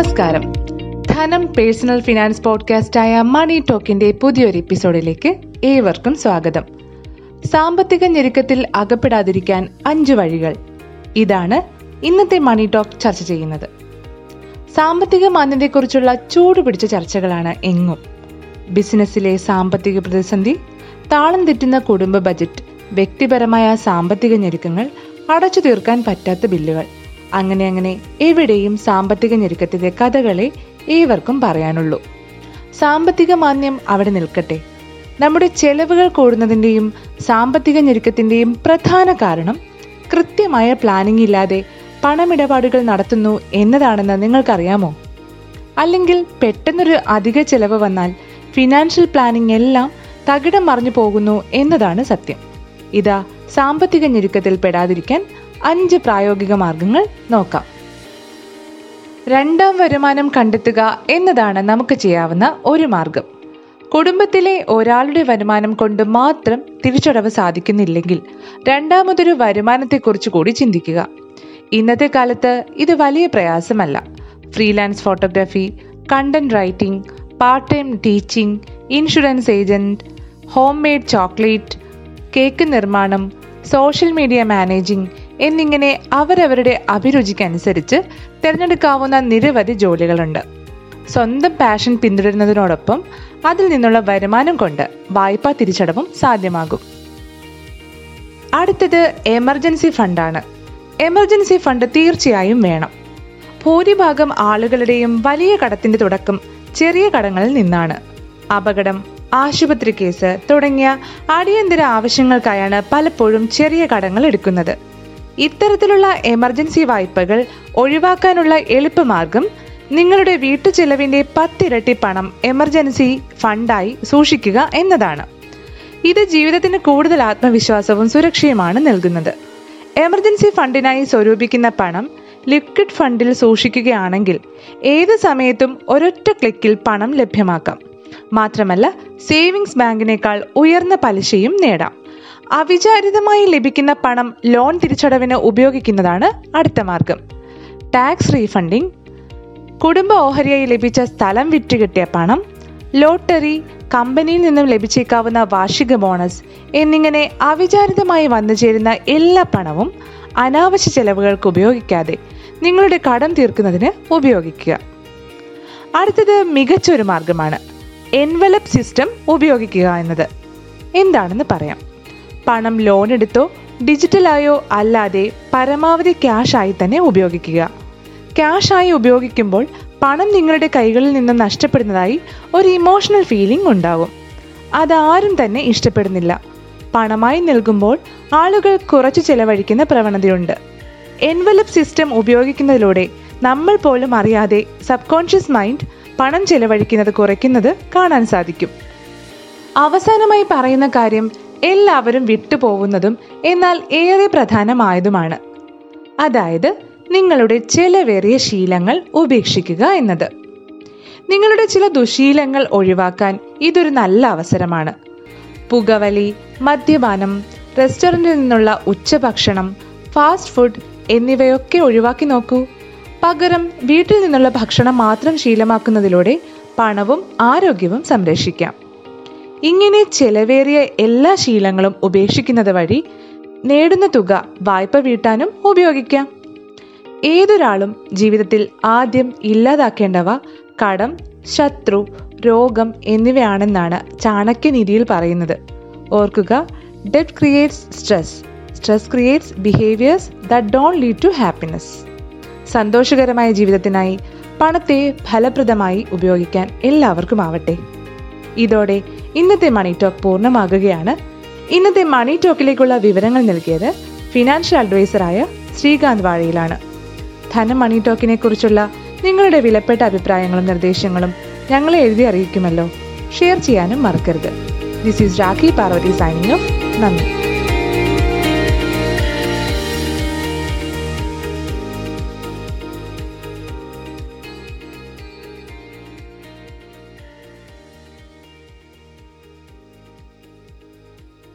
നമസ്കാരം. ധനം personal finance podcast ആയ മണി ടോക്കിന്റെ പുതിയൊരു എപ്പിസോഡിലേക്ക് ഏവർക്കും സ്വാഗതം. സാമ്പത്തിക ഞെരുക്കത്തിൽ അകപ്പെടാതിരിക്കാൻ അഞ്ചു വഴികൾ. ഇതാണ് ഇന്നത്തെ മണി ടോക്ക് ചർച്ച ചെയ്യുന്നത്. സാമ്പത്തിക മാന്യതയെക്കുറിച്ചുള്ള ചൂടുപിടിച്ച ചർച്ചകളാണ് എങ്ങും. ബിസിനസ്സിലെ സാമ്പത്തിക പ്രതിസന്ധി താളം തെറ്റുന്ന കുടുംബ ബജറ്റ് വ്യക്തിപരമായ സാമ്പത്തിക ഞെരുക്കങ്ങൾ അടച്ചു തീർക്കാൻ പറ്റാത്ത ബില്ലുകൾ. അങ്ങനെ അങ്ങനെ എവിടെയും സാമ്പത്തിക ഞെരുക്കത്തിന്റെ കഥകളെ ഏവർക്കും പറയാനുള്ളൂ. സാമ്പത്തിക മാന്യം അവിടെ നിൽക്കട്ടെ. നമ്മുടെ ചെലവുകൾ കൂടുന്നതിന്റെയും സാമ്പത്തിക ഞെരുക്കത്തിന്റെയും പ്രധാന കാരണം കൃത്യമായ പ്ലാനിംഗ് ഇല്ലാതെ പണമിടപാടുകൾ നടത്തുന്നു എന്നതാണെന്ന് നിങ്ങൾക്കറിയാമോ? അല്ലെങ്കിൽ പെട്ടെന്നൊരു അധിക ചെലവ് വന്നാൽ ഫിനാൻഷ്യൽ പ്ലാനിംഗ് എല്ലാം തകിടം മറിഞ്ഞു പോകുന്നു എന്നതാണ് സത്യം. ഇതാ സാമ്പത്തിക ഞെരുക്കത്തിൽ പെടാതിരിക്കാൻ അഞ്ച് പ്രായോഗിക മാർഗങ്ങൾ നോക്കാം. രണ്ടാം വരുമാനം കണ്ടെത്തുക എന്നതാണ് നമുക്ക് ചെയ്യാവുന്ന ഒരു മാർഗം. കുടുംബത്തിലെ ഒരാളുടെ വരുമാനം കൊണ്ട് മാത്രം തിരിച്ചടവ് സാധിക്കുന്നില്ലെങ്കിൽ രണ്ടാമതൊരു വരുമാനത്തെക്കുറിച്ച് കൂടി ചിന്തിക്കുക. ഇന്നത്തെ കാലത്ത് ഇത് വലിയ പ്രയാസമല്ല. Freelance photography content writing part time teaching insurance agent home made chocolate cake നിർമ്മാണം സോഷ്യൽ മീഡിയ മാനേജിംഗ് എന്നിങ്ങനെ അവരവരുടെ അഭിരുചിക്കനുസരിച്ച് തിരഞ്ഞെടുക്കാവുന്ന നിരവധി ജോലികളുണ്ട്. സ്വന്തം പാഷൻ പിന്തുടരുന്നതിനോടൊപ്പം അതിൽ നിന്നുള്ള വരുമാനം കൊണ്ട് വായ്പാ തിരിച്ചടവും സാധ്യമാകും. അടുത്തത് എമർജൻസി ഫണ്ടാണ്. എമർജൻസി ഫണ്ട് തീർച്ചയായും വേണം. ഭൂരിഭാഗം ആളുകളുടെയും വലിയ കടത്തിന്റെ തുടക്കം ചെറിയ കടങ്ങളിൽ നിന്നാണ്. അപകടം ആശുപത്രി കേസ് തുടങ്ങിയ അടിയന്തര ആവശ്യങ്ങൾക്കായാണ് പലപ്പോഴും ചെറിയ കടങ്ങൾ എടുക്കുന്നത്. ഇത്തരത്തിലുള്ള എമർജൻസി വായ്പകൾ ഒഴിവാക്കാനുള്ള എളുപ്പമാർഗം നിങ്ങളുടെ വീട്ടു ചെലവിന്റെ പത്തിരട്ടി പണം എമർജൻസി ഫണ്ടായി സൂക്ഷിക്കുക എന്നതാണ്. ഇത് ജീവിതത്തിന് കൂടുതൽ ആത്മവിശ്വാസവും സുരക്ഷയുമാണ് നൽകുന്നത്. എമർജൻസി ഫണ്ടിനായി സ്വരൂപിക്കുന്ന പണം ലിക്വിഡ് ഫണ്ടിൽ സൂക്ഷിക്കുകയാണെങ്കിൽ ഏത് സമയത്തും ഒരൊറ്റ ക്ലിക്കിൽ പണം ലഭ്യമാക്കാം. മാത്രമല്ല സേവിങ്സ് ബാങ്കിനേക്കാൾ ഉയർന്ന പലിശയും നേടാം. അവിചാരിതമായി ലഭിക്കുന്ന പണം ലോൺ തിരിച്ചടവിന് ഉപയോഗിക്കുന്നതാണ് അടുത്ത മാർഗം. ടാക്സ് റീഫണ്ടിംഗ് കുടുംബ ഓഹരിയായി ലഭിച്ച സ്ഥലം വിറ്റുകിട്ടിയ പണം ലോട്ടറി കമ്പനിയിൽ നിന്നും ലഭിച്ചേക്കാവുന്ന വാർഷിക ബോണസ് എന്നിങ്ങനെ അവിചാരിതമായി വന്നു ചേരുന്ന എല്ലാ പണവും അനാവശ്യ ചെലവുകൾക്ക് ഉപയോഗിക്കാതെ നിങ്ങളുടെ കടം തീർക്കുന്നതിന് ഉപയോഗിക്കുക. അടുത്തത് മികച്ചൊരു മാർഗമാണ്. എൻവലപ്പ് സിസ്റ്റം ഉപയോഗിക്കുക എന്നത്. എന്താണെന്ന് പറയാം. പണം ലോൺ എടുത്തോ ഡിജിറ്റലായോ അല്ലാതെ പരമാവധി ക്യാഷായി തന്നെ ഉപയോഗിക്കുക. ക്യാഷായി ഉപയോഗിക്കുമ്പോൾ പണം നിങ്ങളുടെ കൈകളിൽ നിന്ന് നഷ്ടപ്പെടുന്നതായി ഒരു ഇമോഷണൽ ഫീലിംഗ് ഉണ്ടാവും അതാരും തന്നെ ഇഷ്ടപ്പെടുന്നില്ല. പണമായി നൽകുമ്പോൾ ആളുകൾ കുറച്ച് ചെലവഴിക്കുന്ന പ്രവണതയുണ്ട്. എൻവലപ്പ് സിസ്റ്റം ഉപയോഗിക്കുന്നതിലൂടെ നമ്മൾ പോലും അറിയാതെ സബ് കോൺഷ്യസ് മൈൻഡ് പണം ചെലവഴിക്കുന്നത് കുറയ്ക്കുന്നത് കാണാൻ സാധിക്കും. അവസാനമായി പറയുന്ന കാര്യം എല്ലാവരും വിട്ടുപോകുന്നതും എന്നാൽ ഏറെ പ്രധാനമായതുമാണ്. അതായത് നിങ്ങളുടെ ചെലവേറിയ ശീലങ്ങൾ ഉപേക്ഷിക്കുക എന്നത്. നിങ്ങളുടെ ചില ദുശീലങ്ങൾ ഒഴിവാക്കാൻ ഇതൊരു നല്ല അവസരമാണ്. പുകവലി മദ്യപാനം റെസ്റ്റോറന്റിൽ നിന്നുള്ള ഉച്ചഭക്ഷണം ഫാസ്റ്റ് ഫുഡ് എന്നിവയൊക്കെ ഒഴിവാക്കി നോക്കൂ. പകരം വീട്ടിൽ നിന്നുള്ള ഭക്ഷണം മാത്രം ശീലമാക്കുന്നതിലൂടെ പണവും ആരോഗ്യവും സംരക്ഷിക്കാം. ഇങ്ങനെ ചെലവേറിയ എല്ലാ ശീലങ്ങളും ഉപേക്ഷിക്കുന്നത് വഴി നേടുന്ന തുക വായ്പ വീട്ടാനും ഉപയോഗിക്കാം. ഏതൊരാളും ജീവിതത്തിൽ ആദ്യം ഇല്ലാതാക്കേണ്ടവ കടം ശത്രു രോഗം എന്നിവയാണെന്നാണ് ചാണക്യനീതിയിൽ പറയുന്നത്. ഓർക്കുക debt creates stress stress creates behaviours that don't lead to happiness സന്തോഷകരമായ ജീവിതത്തിനായി പണത്തെ ഫലപ്രദമായി ഉപയോഗിക്കാൻ എല്ലാവർക്കും ആവട്ടെ ഇതോടെ ഇന്നത്തെ മണി ടോക്ക് പൂർണമാകുകയാണ്. ഇന്നത്തെ മണി ടോക്കിലേക്കുള്ള വിവരങ്ങൾ നൽകിയത് ഫിനാൻഷ്യൽ അഡ്വൈസറായ ശ്രീകാന്ത് വാഴയിലാണ്. ധന മണി ടോക്കിനെ കുറിച്ചുള്ള നിങ്ങളുടെ വിലപ്പെട്ട അഭിപ്രായങ്ങളും നിർദ്ദേശങ്ങളും ഞങ്ങളെ എഴുതി അറിയിക്കുമല്ലോ. ഷെയർ ചെയ്യാനും മറക്കരുത്. This is Rakhi Parvathy signing off നന്ദി.